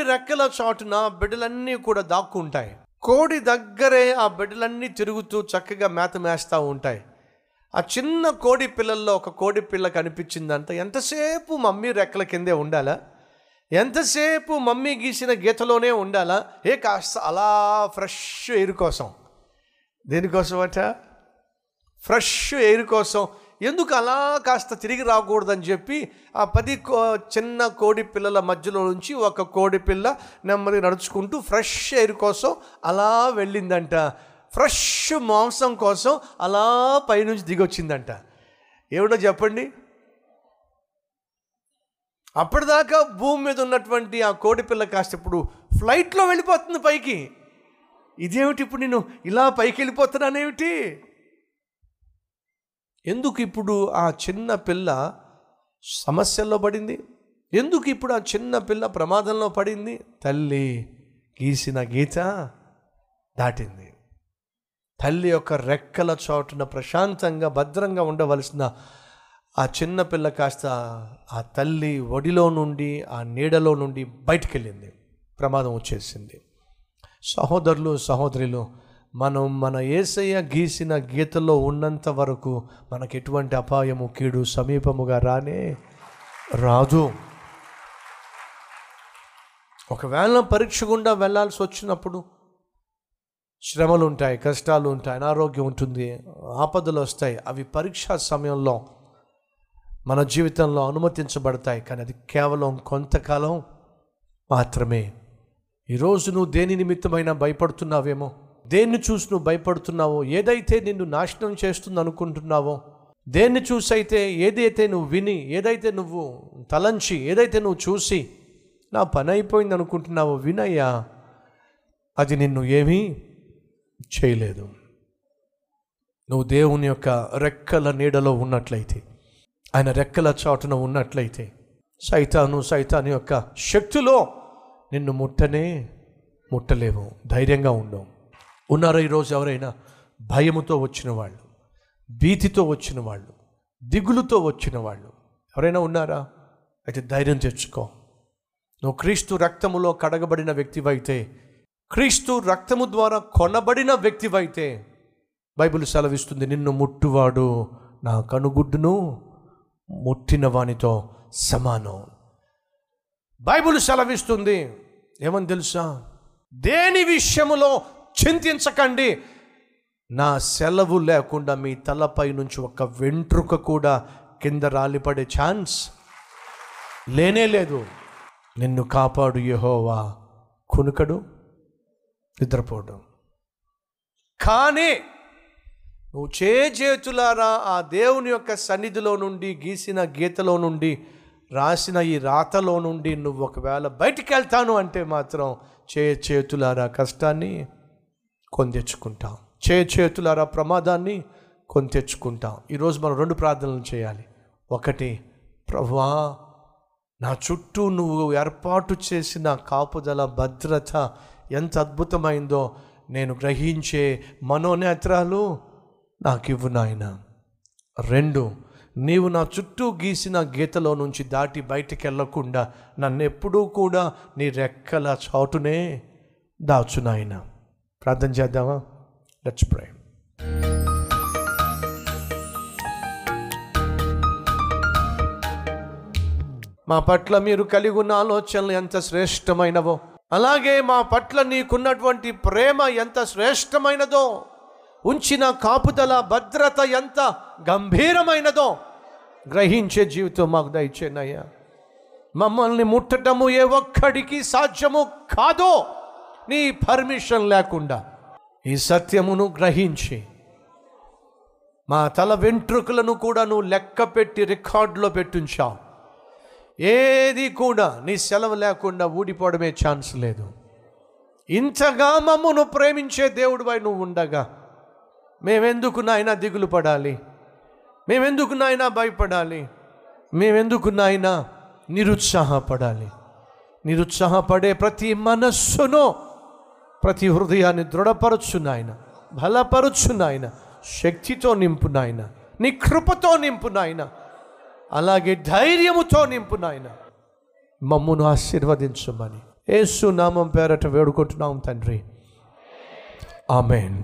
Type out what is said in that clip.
కోడి రెక్కల చాటున బిడ్డలన్నీ కూడా దాక్కుంటాయి. కోడి దగ్గరే ఆ బిడ్డలన్నీ తిరుగుతూ చక్కగా మేత మేస్తూ ఉంటాయి. ఆ చిన్న కోడి పిల్లల్లో ఒక కోడి పిల్ల కనిపించిందంట ఎంతసేపు మమ్మీ రెక్కల కిందే ఉండాలా? ఎంతసేపు మమ్మీ గీసిన గీతలోనే ఉండాలా? ఏ కాస్త అలా ఫ్రెష్ ఎయిర్ కోసం. దేనికోసం అట ఫ్రెష్ ఎయిర్ కోసం ఎందుకు అలా కాస్త తిరిగి రాకూడదని చెప్పి ఆ పది కో చిన్న కోడి పిల్లల మధ్యలో నుంచి ఒక కోడి పిల్ల నెమ్మది నడుచుకుంటూ ఫ్రెష్ ఎయిర్ కోసం అలా వెళ్ళిందంట. ఫ్రెష్ మాంసం కోసం అలా పైనుంచి దిగొచ్చిందంట. ఏమిటో చెప్పండి? అప్పటిదాకా భూమి మీద ఉన్నటువంటి ఆ కోడి పిల్ల కాస్త ఇప్పుడు ఫ్లైట్లో వెళ్ళిపోతుంది పైకి. ఇదేమిటి ఇప్పుడు నేను ఇలా పైకి వెళ్ళిపోతున్నానేమిటి ఎందుకు ఇప్పుడు ఆ చిన్న పిల్ల సమస్యల్లో పడింది? ఎందుకు ఇప్పుడు ఆ చిన్న పిల్ల ప్రమాదంలో పడింది? తల్లి గీసిన గీత దాటింది. తల్లి యొక్క రెక్కల చోటున ప్రశాంతంగా భద్రంగా ఉండవలసిన ఆ చిన్న పిల్ల కాస్త ఆ తల్లి ఒడిలో నుండి ఆ నీడలో నుండి బయటికి వెళ్ళింది ప్రమాదం వచ్చేసింది. సహోదరులు సహోదరులు మనం మన ఏసయ్య గీసిన గీతలో ఉన్నంత వరకు మనకు ఎటువంటి అపాయము కీడు సమీపముగా రానే రాదు. ఒకవేళ పరీక్ష గుండా వెళ్ళాల్సి వచ్చినప్పుడు శ్రమలు ఉంటాయి కష్టాలు ఉంటాయి అనారోగ్యం ఉంటుంది ఆపదలు వస్తాయి అవి పరీక్షా సమయంలో మన జీవితంలో అనుమతించబడతాయి. కానీ అది కేవలం కొంతకాలం మాత్రమే. ఈరోజు నువ్వు దేని నిమిత్తమైనా భయపడుతున్నావేమో? దేన్ని చూసి నువ్వు భయపడుతున్నావో? ఏదైతే నిన్ను నాశనం చేస్తుంది అనుకుంటున్నావో? దేన్ని అయితే ఏదైతే నువ్వు విని ఏదైతే నువ్వు తలంచి ఏదైతే నువ్వు చూసి నా పని అయిపోయింది అనుకుంటున్నావో వినయ్యా అది నిన్ను ఏమీ చేయలేదు. నువ్వు దేవుని యొక్క రెక్కల నీడలో ఉన్నట్లయితే ఆయన రెక్కల చాటున ఉన్నట్లయితే సైతాను సైతాను యొక్క శక్తిలో నిన్ను ముట్టనే ముట్టలేవు. ధైర్యంగా ఉండవు ఉన్నారా ఈరోజు ఎవరైనా భయముతో వచ్చిన వాళ్ళు భీతితో వచ్చిన వాళ్ళు దిగులుతో వచ్చిన వాళ్ళు ఎవరైనా ఉన్నారా? అయితే ధైర్యం తెచ్చుకో. నువ్వు క్రీస్తు రక్తములో కడగబడిన వ్యక్తివైతే క్రీస్తు రక్తము ద్వారా కొనబడిన వ్యక్తివైతే బైబిల్ సెలవిస్తుంది నిన్ను ముట్టువాడు నా కనుగుడ్డును ముట్టిన వానితో సమానం. బైబిల్ సెలవిస్తుంది ఏమని తెలుసా? దేని విషయములో చింతించకండి. నా సెలవు లేకుండా మీ తలపై నుంచి ఒక వెంట్రుక కూడా కింద రాలిపడే ఛాన్స్ లేనే లేదు. నిన్ను కాపాడు యహోవా. కునుకడు నిద్రపోవడం కానీ నువ్వు చేతులారా ఆ దేవుని యొక్క సన్నిధిలో నుండి గీసిన గీతలో నుండి రాసిన ఈ రాతలో నుండి నువ్వు ఒకవేళ బయటికి వెళ్తాను అంటే మాత్రం చే చేతులారా కష్టాన్ని? కొని తెచ్చుకుంటాం చే చేతులారా ప్రమాదాన్ని కొని తెచ్చుకుంటాం ఈరోజు మనం రెండు ప్రార్థనలు చేయాలి. ఒకటి ప్రభువా నా చుట్టూ నువ్వు ఏర్పాటు చేసిన కాపుదల భద్రత ఎంత అద్భుతమైందో నేను గ్రహించే మనోనేత్రాలు నాకు ఇవ్వు నాయన. రెండు నీవు నా చుట్టూ గీసిన గీతలో నుంచి దాటి బయటికి వెళ్ళకుండా నన్ను ఎప్పుడూ కూడా నీ రెక్కల చాటునే దాచు నాయన ప్రార్థన చేద్దామా? లెట్స్ ప్రే మా పట్ల మీరు కలిగి ఉన్న ఆలోచనలు ఎంత శ్రేష్టమైనవో అలాగే మా పట్ల నీకున్నటువంటి ప్రేమ ఎంత శ్రేష్టమైనదో ఉంచిన కాపుదల భద్రత ఎంత గంభీరమైనదో గ్రహించే జీవితం మాకు దయచేనయ్యా మమ్మల్ని ముట్టటము ఏ ఒక్కడికి సాధ్యము కాదో నీ పర్మిషన్ లేకుండా. ఈ సత్యమును గ్రహించి మా తల వెంట్రుకలను కూడా నువ్వు లెక్క పెట్టి రికార్డులో పెట్టుంచావు. ఏది కూడా నీ సెలవు లేకుండా ఊడిపోవడమే ఛాన్స్ లేదు. ఇంతగా మమ్మను ప్రేమించే దేవుడిపై నువ్వు ఉండగా. మేమెందుకు నాయనా దిగులు పడాలి? మేమెందుకు నాయనా భయపడాలి? మేమెందుకు నాయనా నిరుత్సాహపడాలి? నిరుత్సాహపడే ప్రతి మనస్సును ప్రతి హృదయాన్ని దృఢపరచు నాయన. బలపరచు నాయన. శక్తితో నింపు నాయన. నీ కృపతో నింపు నాయన. అలాగే ధైర్యముతో నింపు నాయన. మమ్మును ఆశీర్వదించమని. యేసు నామం పేరట వేడుకుంటున్నాం తండ్రి. ఆమెన్.